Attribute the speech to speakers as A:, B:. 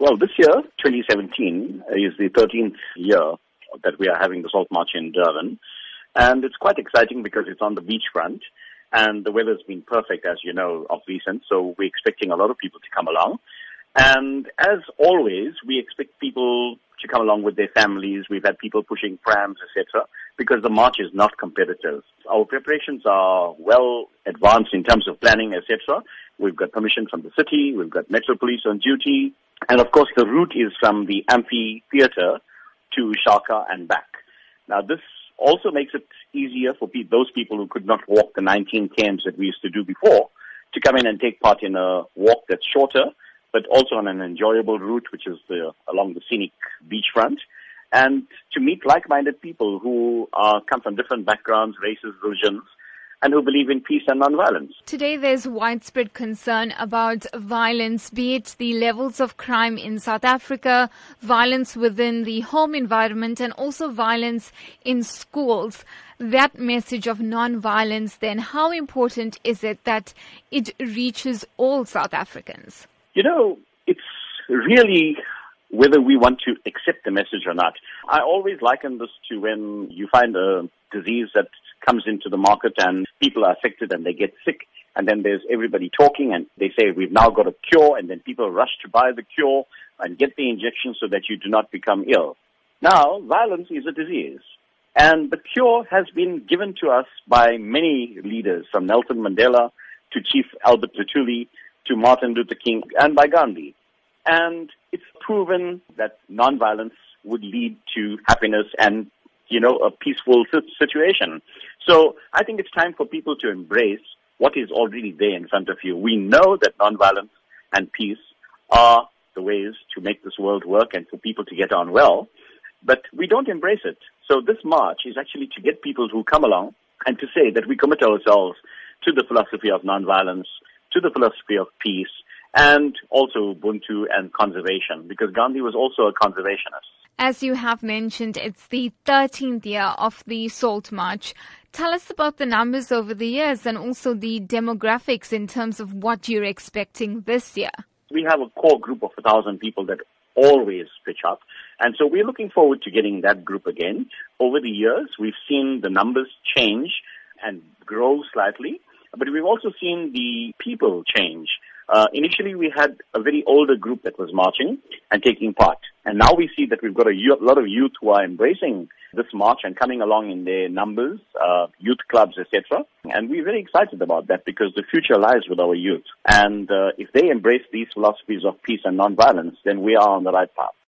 A: Well, this year, 2017, is the 13th year that we are having the Salt March in Durban. And it's quite exciting because it's on the beachfront and the weather's been perfect, as you know, of recent. So we're expecting a lot of people to come along. And as always, we expect people to come along with their families. We've had people pushing prams, etc., because the march is not competitive. Our preparations are well advanced in terms of planning, etc. We've got permission from the city. We've got Metro Police on duty. And of course, the route is from the amphitheater to Shaka and back. Now, this also makes it easier for pe- those people who could not walk the 19 kms that we used to do before to come in and take part in a walk that's shorter, but also on an enjoyable route, which is the, along the scenic beachfront, and to meet like-minded people who come from different backgrounds, races, religions, and who believe in peace and nonviolence.
B: Today, there's widespread concern about violence, be it the levels of crime in South Africa, violence within the home environment, and also violence in schools. That message of nonviolence, then, how important is it that it reaches all South Africans?
A: You know, it's really whether we want to accept the message or not. I always liken this to when you find a disease that comes into the market and people are affected and they get sick. And then there's everybody talking and they say, we've now got a cure. And then people rush to buy the cure and get the injection so that you do not become ill. Now, violence is a disease. And the cure has been given to us by many leaders, from Nelson Mandela to Chief Albert Luthuli to Martin Luther King and by Gandhi. And it's proven that nonviolence would lead to happiness and you know, a peaceful situation. So I think it's time for people to embrace what is already there in front of you. We know that nonviolence and peace are the ways to make this world work and for people to get on well, but we don't embrace it. So this march is actually to get people to come along and to say that we commit ourselves to the philosophy of nonviolence, to the philosophy of peace, and also Ubuntu and conservation, because Gandhi was also a conservationist.
B: As you have mentioned, it's the 13th year of the Salt March. Tell us about the numbers over the years and also the demographics in terms of what you're expecting this year.
A: We have a core group of a thousand people that always pitch up. And so we're looking forward to getting that group again. Over the years, we've seen the numbers change and grow slightly, but we've also seen the people change. Uh, initially, we had a very older group that was marching and taking part. And now we see that we've got a lot of youth who are embracing this march and coming along in their numbers, uh, youth clubs, etc. And we're very excited about that because the future lies with our youth. And uh, if they embrace these philosophies of peace and nonviolence, then we are on the right path.